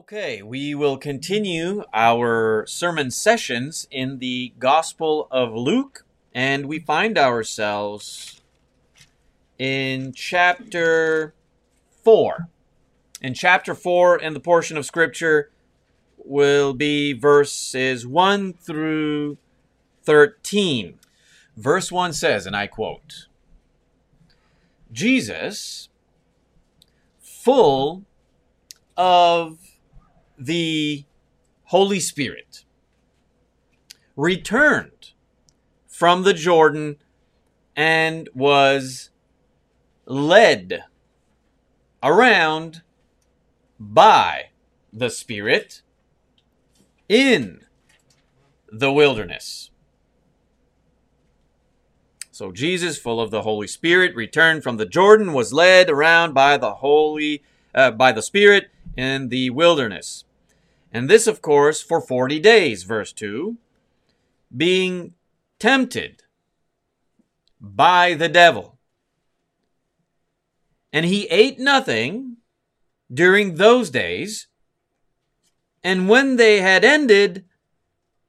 Okay, we will continue our sermon sessions in the Gospel of Luke, and we find ourselves in chapter 4. In chapter 4, in the portion of Scripture, will be verses 1 through 13. Verse 1 says, and I quote Jesus, full of the Holy Spirit returned from the Jordan and was led around by the Spirit in the wilderness. So Jesus, full of the Holy Spirit, returned from the Jordan, was led around by the Holy, uh, by the Spirit in the wilderness. And this, of course, for 40 days, verse 2, being tempted by the devil. And he ate nothing during those days. And when they had ended,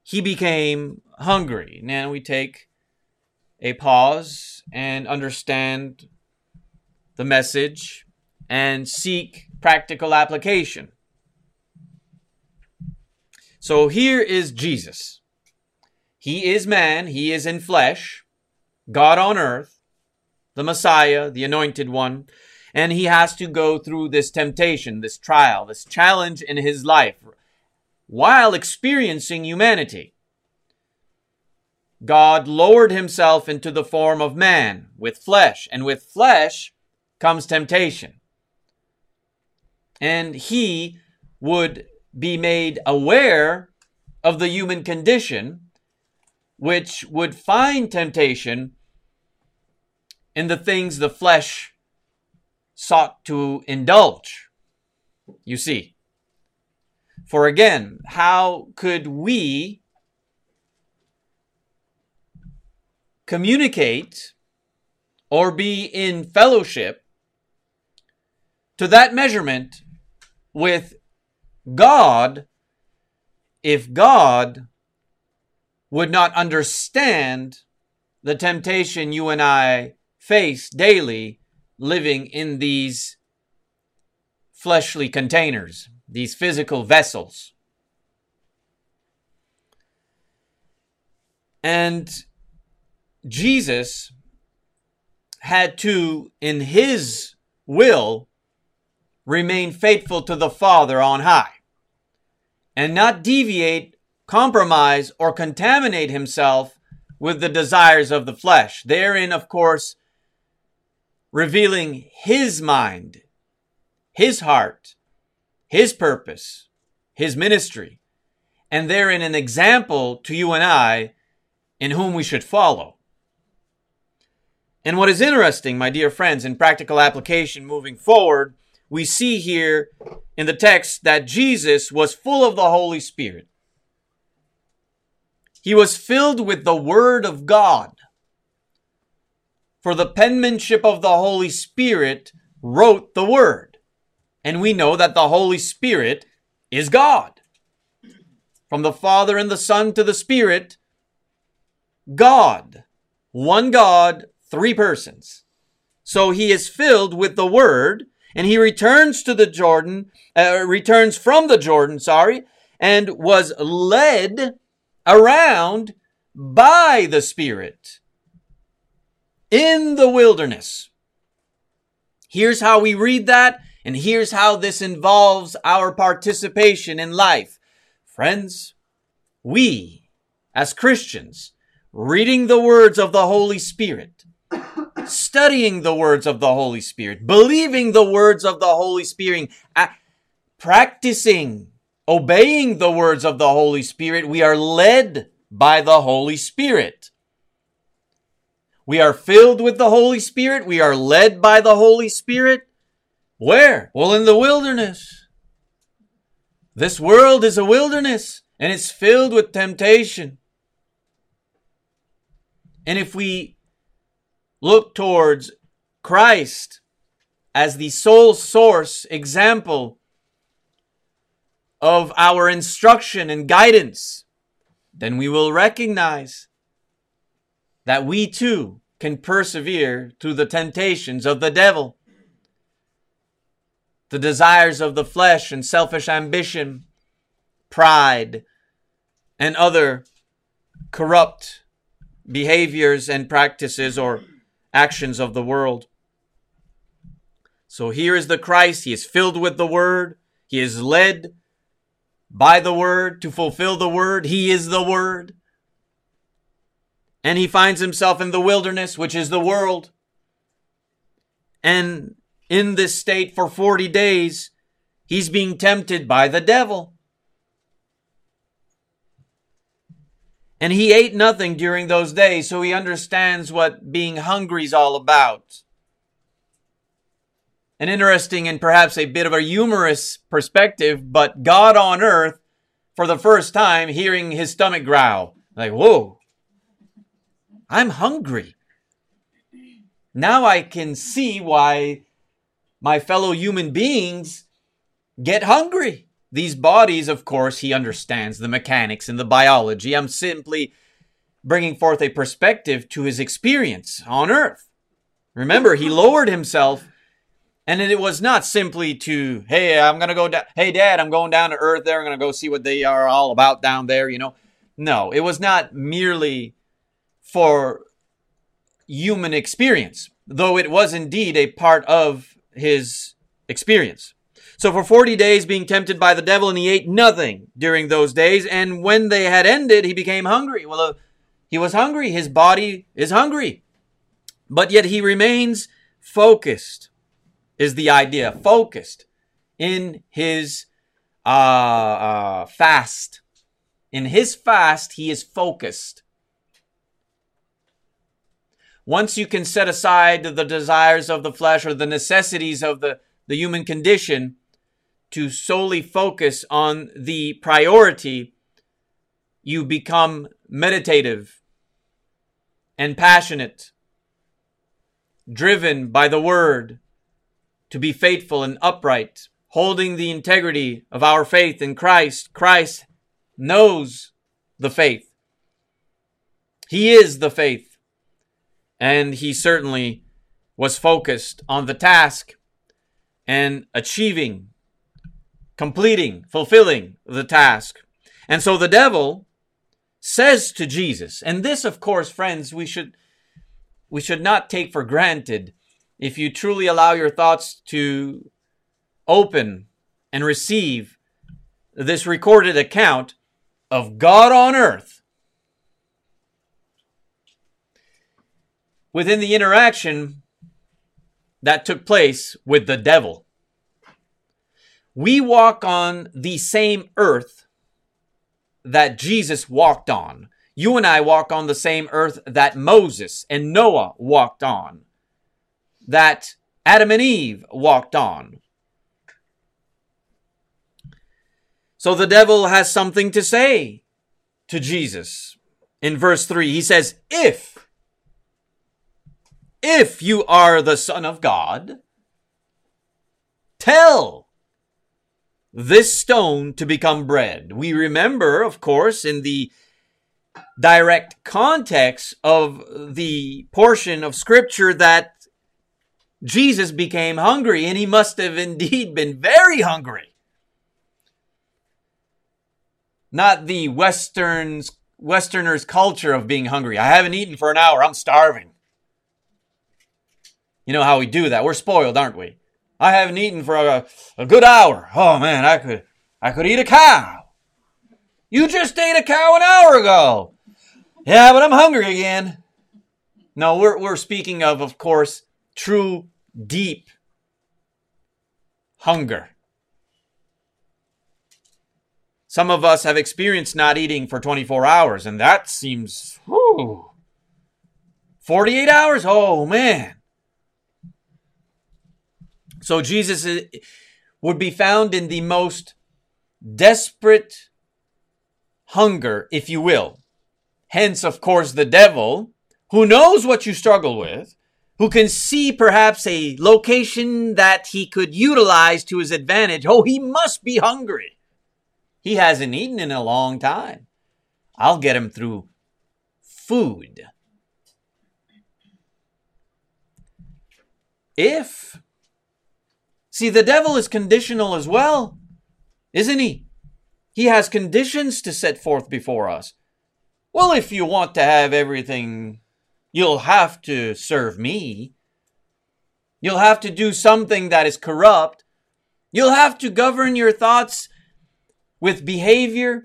he became hungry. Now we take a pause and understand the message and seek practical application. So here is Jesus. He is man, he is in flesh, God on earth, the Messiah, the anointed one, and he has to go through this temptation, this trial, this challenge in his life while experiencing humanity. God lowered himself into the form of man with flesh, and with flesh comes temptation. And he would be made aware of the human condition, which would find temptation in the things the flesh sought to indulge. You see. For again, how could we communicate or be in fellowship to that measurement with God if God would not understand the temptation you and I face daily living in these fleshly containers, these physical vessels. And Jesus had to, in his will, remain faithful to the Father on high and not deviate, compromise, or contaminate himself with the desires of the flesh. Therein, of course, revealing his mind, his heart, his purpose, his ministry, and therein an example to you and I in whom we should follow. And what is interesting, my dear friends, in practical application moving forward, we see here in the text that Jesus was full of the Holy Spirit. He was filled with the Word of God. For the penmanship of the Holy Spirit wrote the Word. And we know that the Holy Spirit is God. From the Father and the Son to the Spirit, God. One God, three persons. So he is filled with the Word and he returns to the Jordan, uh, returns from the Jordan, sorry, and was led around by the Spirit in the wilderness. Here's how we read that, and here's how this involves our participation in life. Friends, we, as Christians, reading the words of the Holy Spirit, studying the words of the Holy Spirit, believing the words of the Holy Spirit, practicing, obeying the words of the Holy Spirit, we are led by the Holy Spirit. We are filled with the Holy Spirit. We are led by the Holy Spirit. Where? Well, in the wilderness. This world is a wilderness and it's filled with temptation. And if we look towards Christ as the sole source example of our instruction and guidance, then we will recognize that we too can persevere through the temptations of the devil, the desires of the flesh and selfish ambition, pride, and other corrupt behaviors and practices or actions of the world. So here is the Christ. He is filled with the Word. He is led by the Word to fulfill the Word. He is the Word. And he finds himself in the wilderness, which is the world. And in this state for 40 days, he's being tempted by the devil. And he ate nothing during those days, so he understands what being hungry is all about. An interesting and perhaps a bit of a humorous perspective, but God on earth, for the first time, hearing his stomach growl. Like, whoa, I'm hungry. Now I can see why my fellow human beings get hungry. These bodies, of course, he understands the mechanics and the biology. I'm simply bringing forth a perspective to his experience on earth. Remember, he lowered himself, and it was not simply to, hey, I'm going to go down, hey, dad, I'm going down to earth there. I'm going to go see what they are all about down there, you know. No, it was not merely for human experience, though it was indeed a part of his experience. So for 40 days being tempted by the devil, and he ate nothing during those days. And when they had ended, he became hungry. Well, uh, he was hungry. His body is hungry. But yet he remains focused, is the idea. Focused in his uh, uh, fast. In his fast, he is focused. Once you can set aside the desires of the flesh or the necessities of the, the human condition, to solely focus on the priority, you become meditative and passionate, driven by the word to be faithful and upright, holding the integrity of our faith in Christ. Christ knows the faith. He is the faith. And he certainly was focused on the task and achieving completing, fulfilling the task. And so the devil says to Jesus, and this, of course, friends, we should, we should not take for granted if you truly allow your thoughts to open and receive this recorded account of God on earth. Within the interaction that took place with the devil we walk on the same earth that Jesus walked on. You and I walk on the same earth that Moses and Noah walked on, that Adam and Eve walked on. So the devil has something to say to Jesus. In verse 3, he says, If, if you are the Son of God, tell this stone to become bread. We remember, of course, in the direct context of the portion of scripture that Jesus became hungry and he must have indeed been very hungry. Not the Westerns, Westerners culture of being hungry. I haven't eaten for an hour. I'm starving. You know how we do that. We're spoiled, aren't we? I haven't eaten for a, a good hour. Oh man, I could I could eat a cow. You just ate a cow an hour ago. Yeah, but I'm hungry again. No, we're we're speaking of, of course, true deep hunger. Some of us have experienced not eating for 24 hours, and that seems whew, 48 hours. Oh man. So Jesus would be found in the most desperate hunger, if you will. Hence, of course, the devil, who knows what you struggle with, who can see perhaps a location that he could utilize to his advantage. Oh, he must be hungry. He hasn't eaten in a long time. I'll get him through food. If, see, the devil is conditional as well, isn't he? He has conditions to set forth before us. Well, if you want to have everything, you'll have to serve me. You'll have to do something that is corrupt. You'll have to govern your thoughts with behavior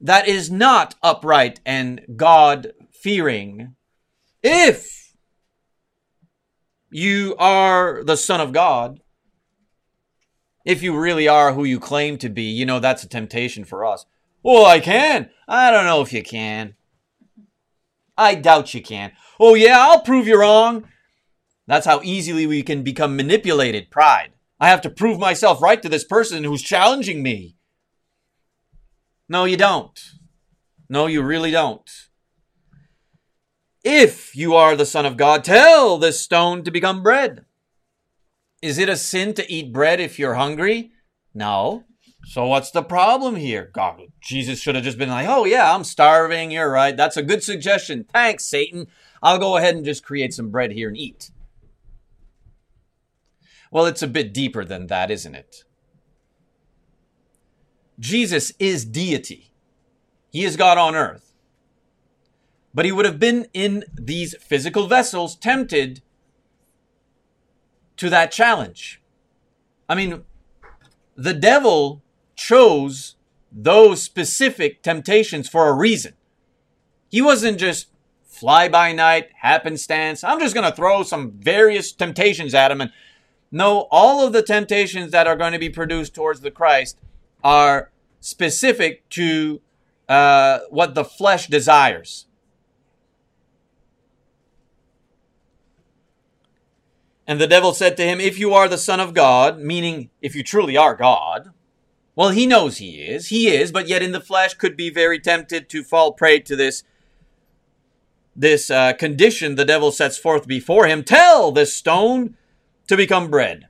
that is not upright and God fearing. If you are the Son of God, if you really are who you claim to be, you know that's a temptation for us. Well, I can. I don't know if you can. I doubt you can. Oh, yeah, I'll prove you wrong. That's how easily we can become manipulated. Pride. I have to prove myself right to this person who's challenging me. No, you don't. No, you really don't. If you are the Son of God, tell this stone to become bread. Is it a sin to eat bread if you're hungry? No. So what's the problem here? God, Jesus should have just been like, "Oh yeah, I'm starving. You're right. That's a good suggestion. Thanks, Satan. I'll go ahead and just create some bread here and eat." Well, it's a bit deeper than that, isn't it? Jesus is deity. He is God on earth. But he would have been in these physical vessels tempted to that challenge. I mean, the devil chose those specific temptations for a reason. He wasn't just fly by night, happenstance. I'm just going to throw some various temptations at him. And no, all of the temptations that are going to be produced towards the Christ are specific to uh, what the flesh desires. And the devil said to him, If you are the Son of God, meaning if you truly are God, well, he knows he is. He is, but yet in the flesh could be very tempted to fall prey to this, this uh, condition the devil sets forth before him. Tell this stone to become bread.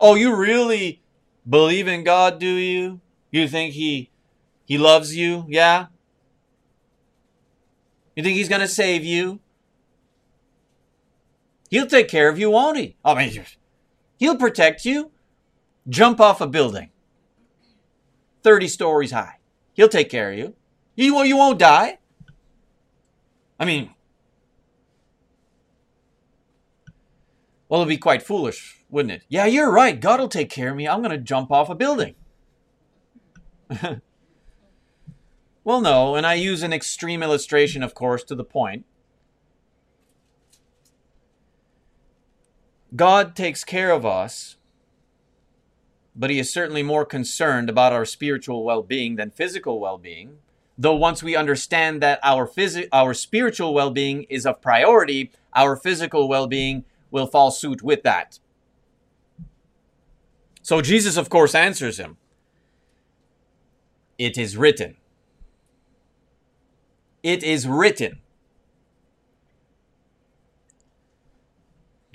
Oh, you really believe in God, do you? You think he he loves you? Yeah? You think he's going to save you? He'll take care of you, won't he? I mean, he'll protect you. Jump off a building 30 stories high. He'll take care of you. You, you won't die. I mean, well, it'd be quite foolish, wouldn't it? Yeah, you're right. God will take care of me. I'm going to jump off a building. well, no, and I use an extreme illustration, of course, to the point. God takes care of us, but He is certainly more concerned about our spiritual well being than physical well being. Though once we understand that our, phys- our spiritual well being is of priority, our physical well being will fall suit with that. So Jesus, of course, answers him It is written. It is written.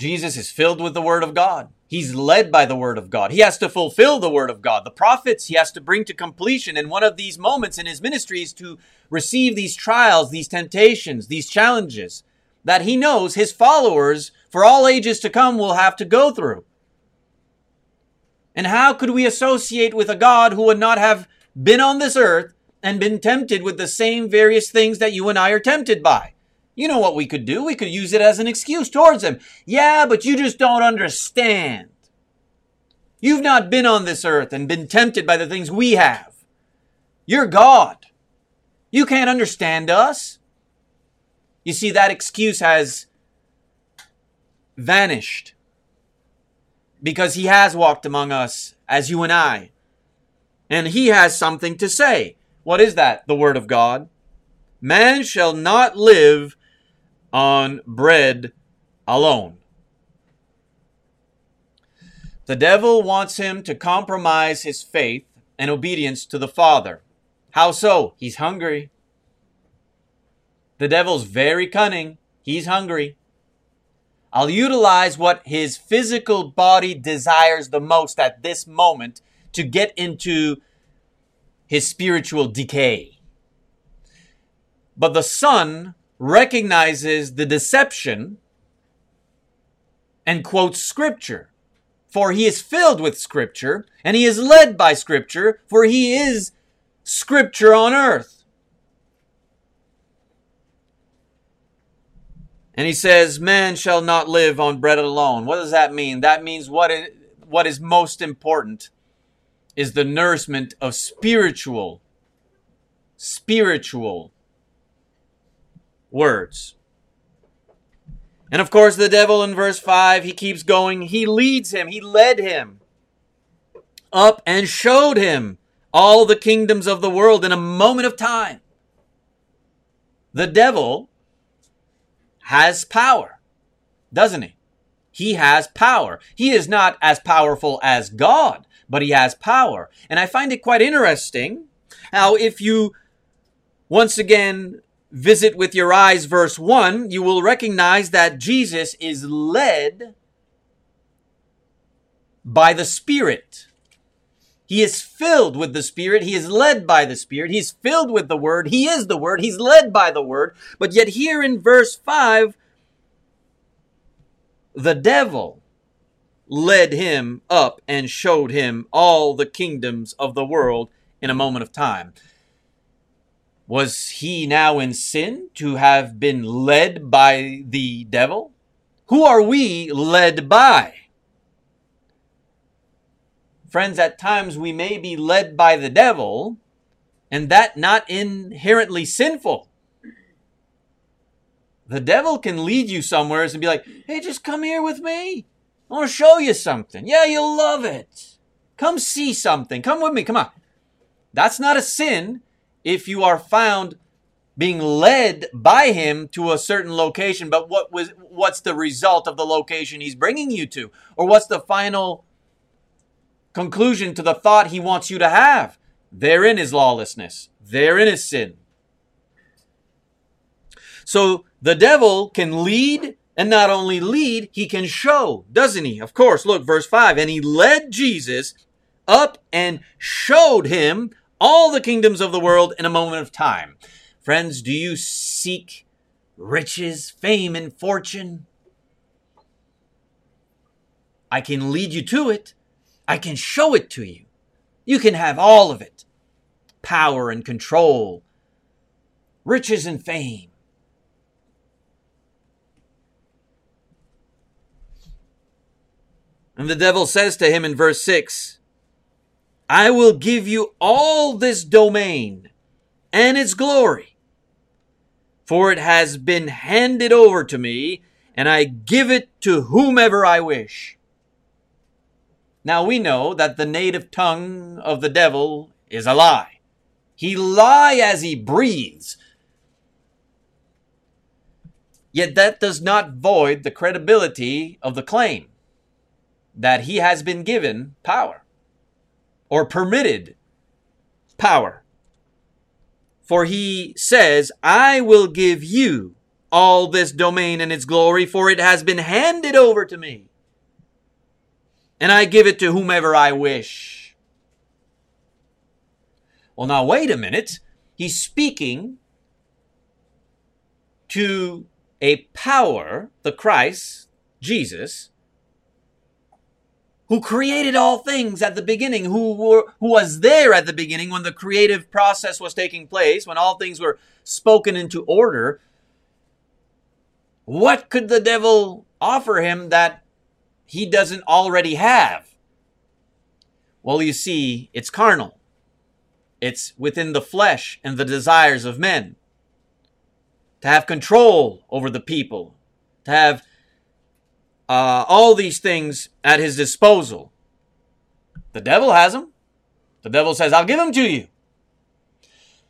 Jesus is filled with the Word of God. He's led by the Word of God. He has to fulfill the Word of God. The prophets he has to bring to completion. And one of these moments in his ministry is to receive these trials, these temptations, these challenges that he knows his followers for all ages to come will have to go through. And how could we associate with a God who would not have been on this earth and been tempted with the same various things that you and I are tempted by? You know what we could do? We could use it as an excuse towards him. Yeah, but you just don't understand. You've not been on this earth and been tempted by the things we have. You're God. You can't understand us. You see, that excuse has vanished because he has walked among us as you and I. And he has something to say. What is that? The Word of God. Man shall not live on bread alone. The devil wants him to compromise his faith and obedience to the Father. How so? He's hungry. The devil's very cunning. He's hungry. I'll utilize what his physical body desires the most at this moment to get into his spiritual decay. But the Son recognizes the deception and quotes Scripture. For he is filled with Scripture, and he is led by Scripture, for he is Scripture on earth. And he says, Man shall not live on bread alone. What does that mean? That means what is, what is most important is the nourishment of spiritual, spiritual words. And of course, the devil in verse 5, he keeps going. He leads him, he led him up and showed him all the kingdoms of the world in a moment of time. The devil has power, doesn't he? He has power. He is not as powerful as God, but he has power. And I find it quite interesting how if you once again visit with your eyes verse 1, you will recognize that Jesus is led by the Spirit. He is filled with the Spirit. He is led by the Spirit. He's filled with the Word. He is the Word. He's led by the Word. But yet, here in verse 5, the devil led him up and showed him all the kingdoms of the world in a moment of time. Was he now in sin to have been led by the devil? Who are we led by? Friends, at times we may be led by the devil, and that not inherently sinful. The devil can lead you somewhere and be like, hey, just come here with me. I want to show you something. Yeah, you'll love it. Come see something. Come with me. Come on. That's not a sin if you are found being led by him to a certain location but what was what's the result of the location he's bringing you to? Or what's the final conclusion to the thought he wants you to have? Therein is lawlessness. Therein is sin. So the devil can lead and not only lead he can show doesn't he? Of course look verse 5 and he led jesus up and showed him all the kingdoms of the world in a moment of time. Friends, do you seek riches, fame, and fortune? I can lead you to it. I can show it to you. You can have all of it power and control, riches and fame. And the devil says to him in verse 6 I will give you all this domain and its glory, for it has been handed over to me, and I give it to whomever I wish. Now we know that the native tongue of the devil is a lie. He lie as he breathes. Yet that does not void the credibility of the claim that he has been given power or permitted power. For he says, I will give you all this domain and its glory, for it has been handed over to me. And I give it to whomever I wish. Well, now, wait a minute. He's speaking to a power, the Christ, Jesus, who created all things at the beginning, who were, who was there at the beginning when the creative process was taking place, when all things were spoken into order, what could the devil offer him that he doesn't already have? Well, you see, it's carnal. It's within the flesh and the desires of men. To have control over the people, to have uh, all these things at his disposal. The devil has them. The devil says, I'll give them to you.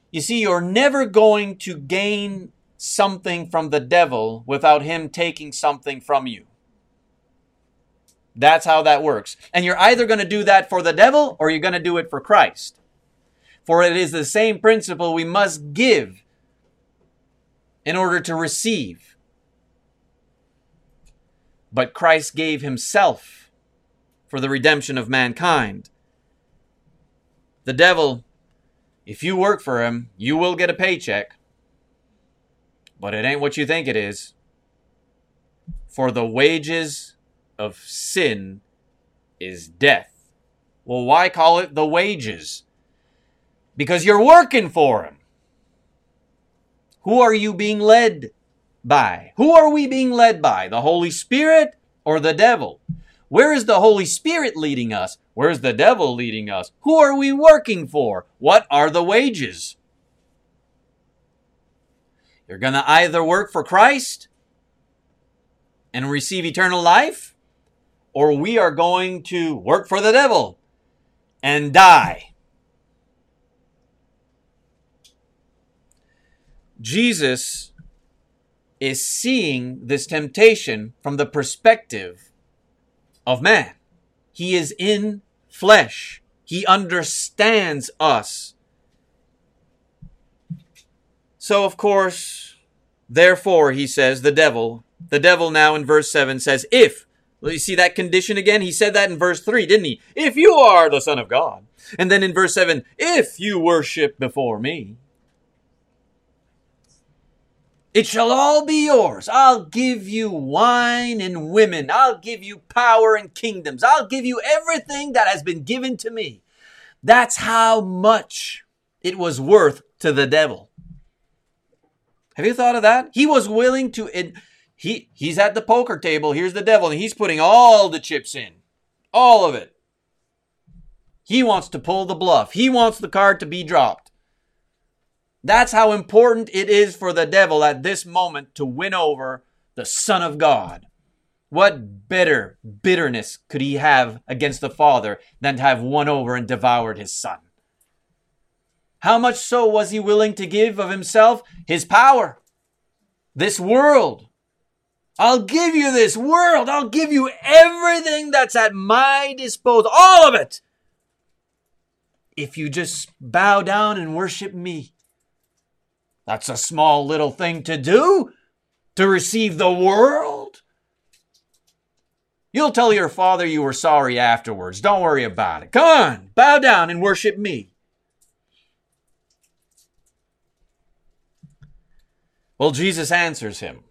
You see, you're never going to gain something from the devil without him taking something from you. That's how that works. And you're either going to do that for the devil or you're going to do it for Christ. For it is the same principle we must give in order to receive but Christ gave himself for the redemption of mankind. The devil If you work for him, you will get a paycheck. But it ain't what you think it is. For the wages of sin is death. Well, why call it the wages? Because you're working for him. Who are you being led by? Who are we being led by? The Holy Spirit or the devil? Where is the Holy Spirit leading us? Where's the devil leading us? Who are we working for? What are the wages? You're going to either work for Christ and receive eternal life, or we are going to work for the devil and die. Jesus is seeing this temptation from the perspective of man. He is in flesh. He understands us. So, of course, therefore, he says, the devil, the devil now in verse 7 says, if, you see that condition again? He said that in verse 3, didn't he? If you are the Son of God. And then in verse 7, if you worship before me. It shall all be yours. I'll give you wine and women. I'll give you power and kingdoms. I'll give you everything that has been given to me. That's how much it was worth to the devil. Have you thought of that? He was willing to he he's at the poker table. Here's the devil and he's putting all the chips in. All of it. He wants to pull the bluff. He wants the card to be dropped. That's how important it is for the devil at this moment to win over the Son of God. What bitter bitterness could he have against the Father than to have won over and devoured his Son? How much so was he willing to give of himself? His power. This world. I'll give you this world. I'll give you everything that's at my disposal. All of it. If you just bow down and worship me. That's a small little thing to do to receive the world. You'll tell your father you were sorry afterwards. Don't worry about it. Come on, bow down and worship me. Well, Jesus answers him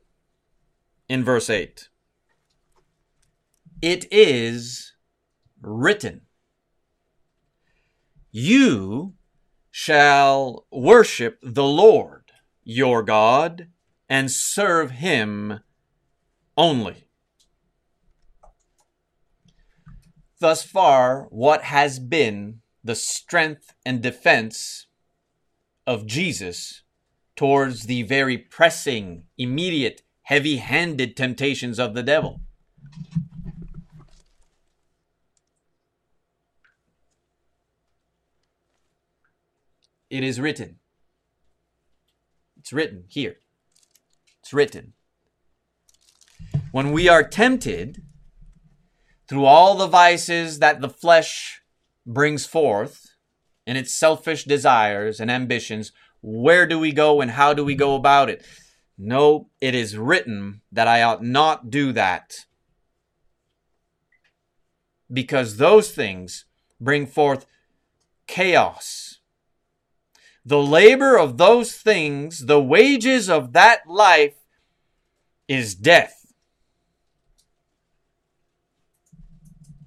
in verse 8 It is written, You shall worship the Lord your God and serve him only. Thus far, what has been the strength and defense of Jesus towards the very pressing, immediate, heavy handed temptations of the devil? It is written. It's written here. It's written. When we are tempted through all the vices that the flesh brings forth in its selfish desires and ambitions, where do we go and how do we go about it? No, it is written that I ought not do that. Because those things bring forth chaos the labor of those things, the wages of that life is death.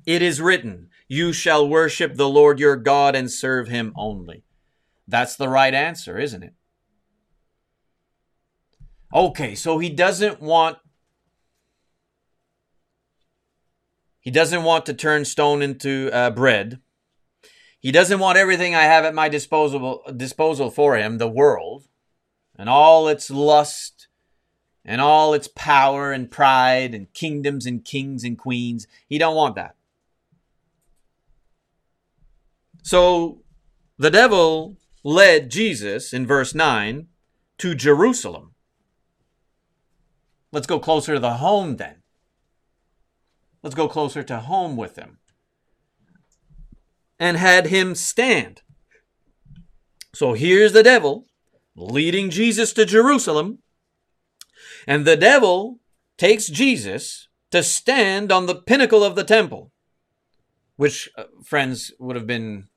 It is written, You shall worship the Lord your God and serve him only. That's the right answer, isn't it? Okay, so he doesn't want he doesn't want to turn stone into uh, bread. He doesn't want everything I have at my disposal disposal for him, the world, and all its lust, and all its power and pride, and kingdoms and kings and queens. He don't want that. So the devil led Jesus in verse 9 to Jerusalem. Let's go closer to the home then. Let's go closer to home with him and had him stand. So here's the devil leading Jesus to Jerusalem, and the devil takes Jesus to stand on the pinnacle of the temple, which, uh, friends, would have been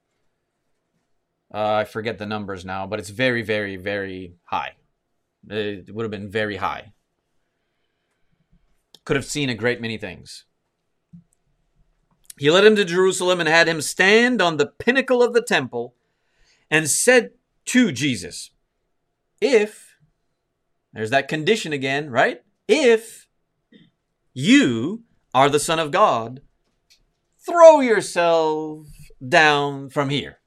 Uh, I forget the numbers now, but it's very, very, very high. It would have been very high. Could have seen a great many things. He led him to Jerusalem and had him stand on the pinnacle of the temple and said to Jesus, If, there's that condition again, right? If you are the Son of God, throw yourself down from here.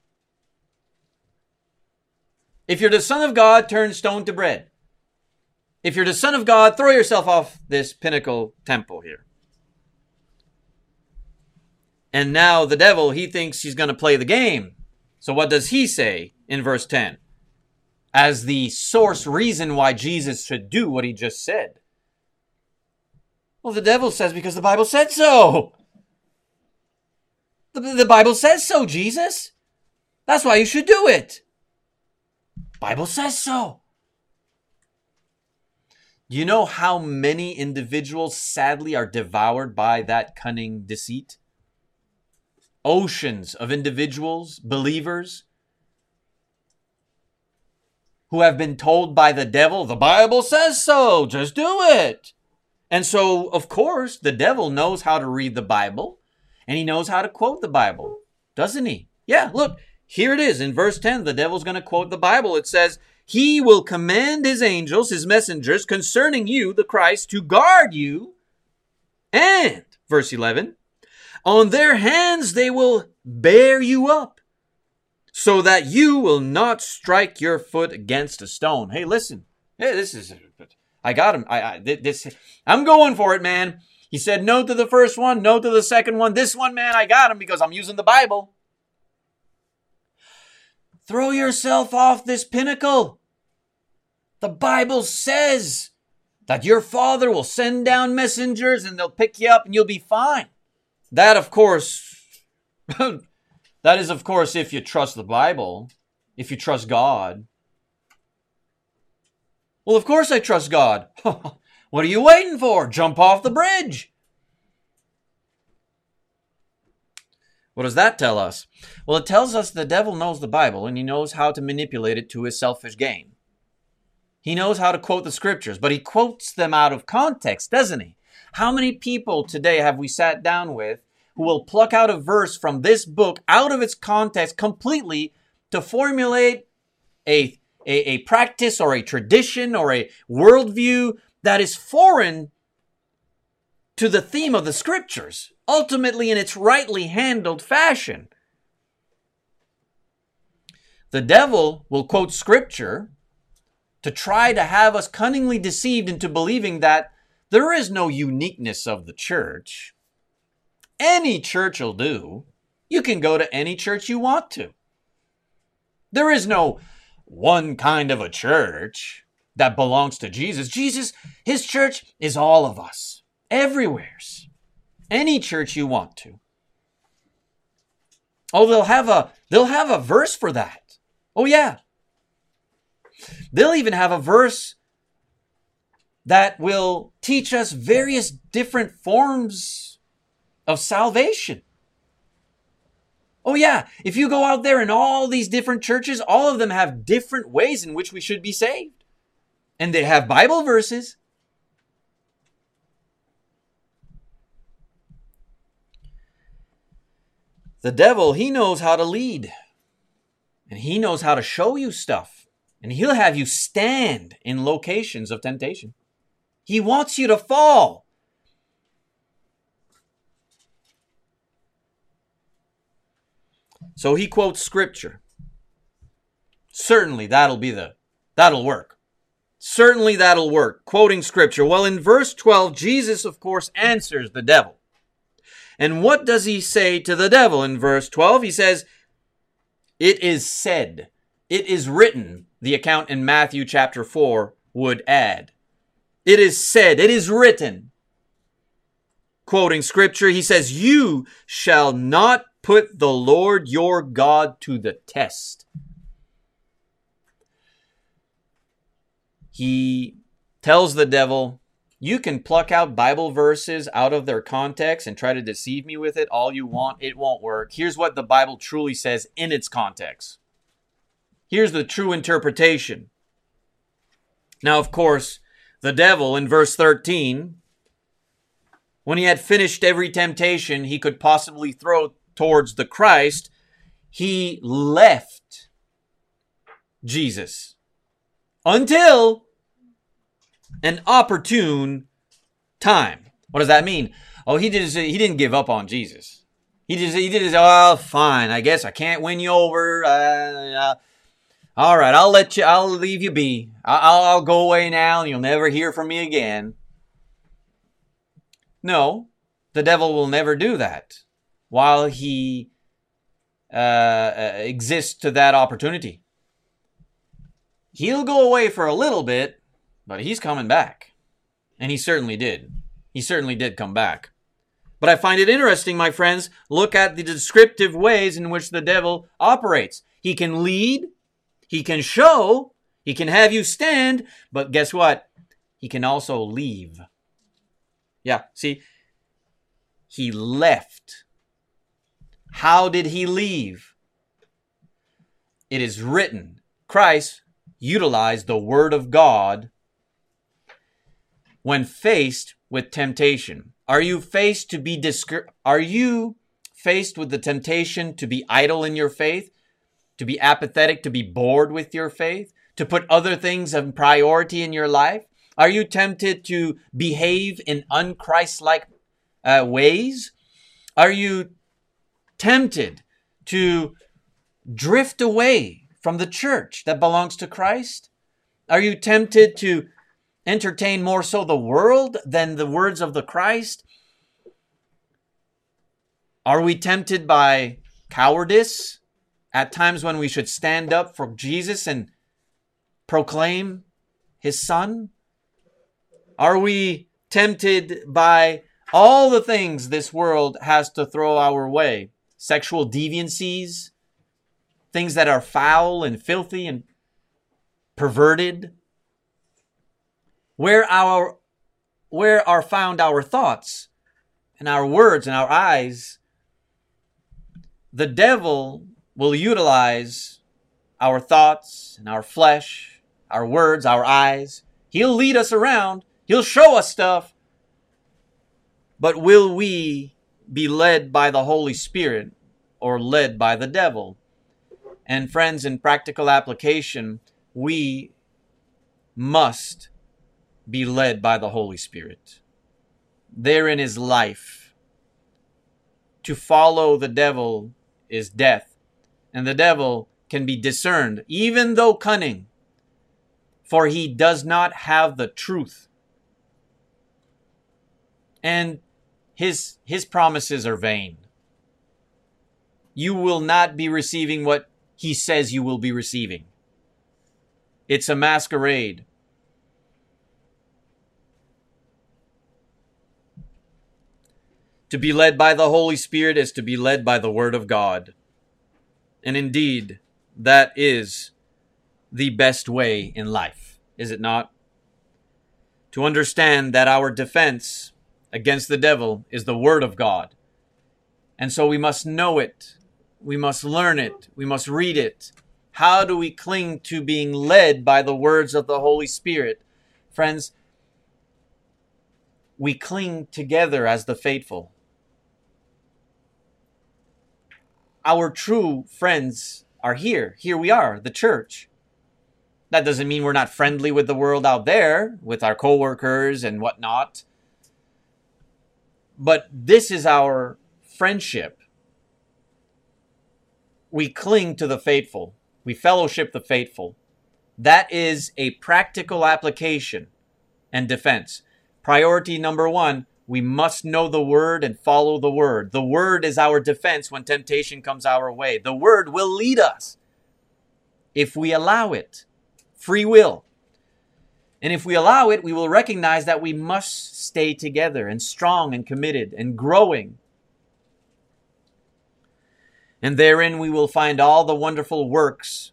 If you're the Son of God, turn stone to bread. If you're the Son of God, throw yourself off this pinnacle temple here. And now the devil, he thinks he's going to play the game. So what does he say in verse 10? As the source reason why Jesus should do what he just said. Well, the devil says because the Bible said so. The, the Bible says so, Jesus. That's why you should do it. Bible says so. You know how many individuals sadly are devoured by that cunning deceit? Oceans of individuals, believers, who have been told by the devil, the Bible says so, just do it. And so, of course, the devil knows how to read the Bible and he knows how to quote the Bible, doesn't he? Yeah, look, here it is in verse 10. The devil's going to quote the Bible. It says, He will command His angels, His messengers, concerning you, the Christ, to guard you. And, verse 11, on their hands they will bear you up, so that you will not strike your foot against a stone. Hey, listen. Hey, this is. I got him. I, I this. I'm going for it, man. He said no to the first one, no to the second one. This one, man, I got him because I'm using the Bible. Throw yourself off this pinnacle. The Bible says that your father will send down messengers and they'll pick you up and you'll be fine. That, of course, that is, of course, if you trust the Bible, if you trust God. Well, of course I trust God. What are you waiting for? Jump off the bridge. What does that tell us? Well, it tells us the devil knows the Bible and he knows how to manipulate it to his selfish gain. He knows how to quote the scriptures, but he quotes them out of context, doesn't he? How many people today have we sat down with who will pluck out a verse from this book out of its context completely to formulate a, a, a practice or a tradition or a worldview that is foreign to the theme of the scriptures, ultimately in its rightly handled fashion. The devil will quote scripture to try to have us cunningly deceived into believing that there is no uniqueness of the church. Any church will do. You can go to any church you want to. There is no one kind of a church that belongs to Jesus. Jesus, his church is all of us, everywheres. Any church you want to. Oh, they'll have a they'll have a verse for that. Oh yeah. They'll even have a verse that will teach us various different forms of salvation. Oh, yeah, if you go out there in all these different churches, all of them have different ways in which we should be saved and they have Bible verses. The devil, he knows how to lead. And he knows how to show you stuff. And he'll have you stand in locations of temptation. He wants you to fall. So he quotes scripture. Certainly that'll be the that'll work. Certainly that'll work. Quoting scripture. Well, in verse 12, Jesus, of course, answers the devil. And what does he say to the devil in verse 12? He says, It is said, it is written, the account in Matthew chapter 4 would add. It is said, it is written. Quoting scripture, he says, You shall not put the Lord your God to the test. he tells the devil, You can pluck out Bible verses out of their context and try to deceive me with it all you want. It won't work. Here's what the Bible truly says in its context. Here's the true interpretation. Now, of course, the devil in verse 13, when he had finished every temptation he could possibly throw towards the Christ, he left Jesus until an opportune time. What does that mean? Oh, he did. He didn't give up on Jesus. He just he did his. Oh, fine. I guess I can't win you over. Uh, uh, all right, I'll let you. I'll leave you be. I'll, I'll go away now, and you'll never hear from me again. No, the devil will never do that while he uh, uh exists to that opportunity. He'll go away for a little bit, but he's coming back. And he certainly did. He certainly did come back. But I find it interesting, my friends, look at the descriptive ways in which the devil operates. He can lead, he can show, he can have you stand, but guess what? He can also leave. Yeah, see, he left. How did he leave? It is written Christ utilized the Word of God when faced with temptation. Are you faced to be discur- are you faced with the temptation to be idle in your faith, to be apathetic, to be bored with your faith, to put other things in priority in your life? Are you tempted to behave in unchrist-like uh, ways? Are you tempted to drift away from the church that belongs to Christ? Are you tempted to entertain more so the world than the words of the Christ? Are we tempted by cowardice at times when we should stand up for Jesus and proclaim his son? Are we tempted by all the things this world has to throw our way? Sexual deviancies, things that are foul and filthy and perverted? where our where are found our thoughts and our words and our eyes the devil will utilize our thoughts and our flesh our words our eyes. He'll lead us around. He'll show us stuff. But will we be led by the holy spirit or led by the devil? And friends in practical application we must be led by the Holy Spirit. Therein is life. To follow the devil is death, and the devil can be discerned, even though cunning, for he does not have the truth. And his, his promises are vain. You will not be receiving what he says you will be receiving. It's a masquerade. To be led by the Holy Spirit is to be led by the Word of God. And indeed, that is the best way in life, is it not? To understand that our defense against the devil is the Word of God. And so we must know it. We must learn it. We must read it. How do we cling to being led by the words of the Holy Spirit? Friends, we cling together as the faithful. Our true friends are here. Here we are, the church. That doesn't mean we're not friendly with the world out there, with our coworkers and whatnot. But this is our friendship. We cling to the faithful. We fellowship the faithful. That is a practical application and defense. Priority number one we must know the word and follow the word. The word is our defense when temptation comes our way. The word will lead us if we allow it. Free will. And if we allow it, we will recognize that we must stay together and strong and committed and growing. And therein we will find all the wonderful works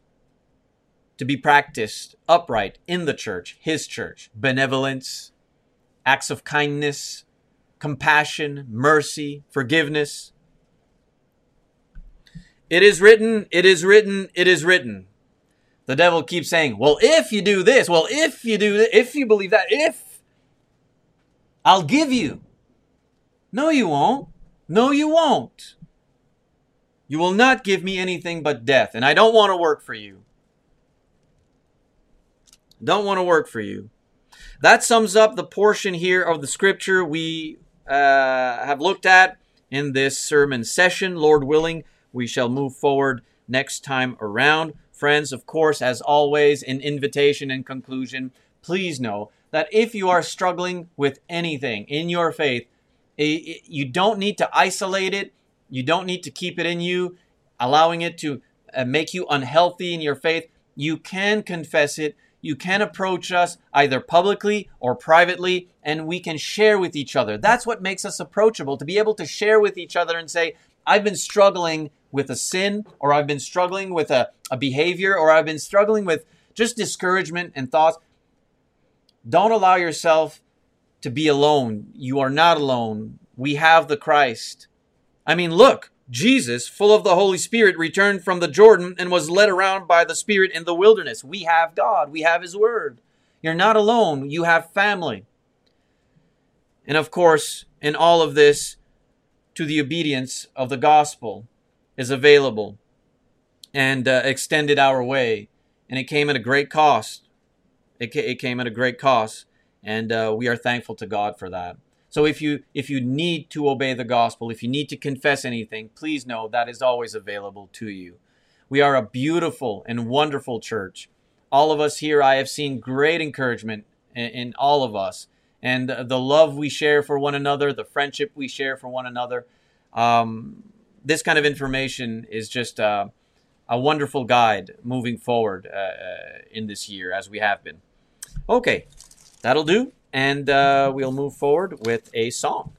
to be practiced upright in the church, His church, benevolence, acts of kindness, compassion, mercy, forgiveness. It is written, it is written, it is written. The devil keeps saying, Well, if you do this, well, if you do this, if you believe that, if I'll give you. No, you won't. No, you won't. You will not give me anything but death, and I don't want to work for you. Don't want to work for you. That sums up the portion here of the scripture we uh, have looked at in this sermon session. Lord willing, we shall move forward next time around. Friends, of course, as always, in invitation and conclusion, please know that if you are struggling with anything in your faith, you don't need to isolate it. You don't need to keep it in you, allowing it to uh, make you unhealthy in your faith. You can confess it. You can approach us either publicly or privately, and we can share with each other. That's what makes us approachable to be able to share with each other and say, I've been struggling with a sin, or I've been struggling with a, a behavior, or I've been struggling with just discouragement and thoughts. Don't allow yourself to be alone. You are not alone. We have the Christ. I mean, look, Jesus, full of the Holy Spirit, returned from the Jordan and was led around by the Spirit in the wilderness. We have God, we have His Word. You're not alone, you have family. And of course, in all of this, to the obedience of the gospel is available and uh, extended our way. And it came at a great cost. It, ca- it came at a great cost. And uh, we are thankful to God for that. So if you if you need to obey the gospel, if you need to confess anything, please know that is always available to you. We are a beautiful and wonderful church. All of us here, I have seen great encouragement in, in all of us, and the love we share for one another, the friendship we share for one another. Um, this kind of information is just uh, a wonderful guide moving forward uh, uh in this year as we have been. Okay, that'll do and uh, we'll move forward with a song.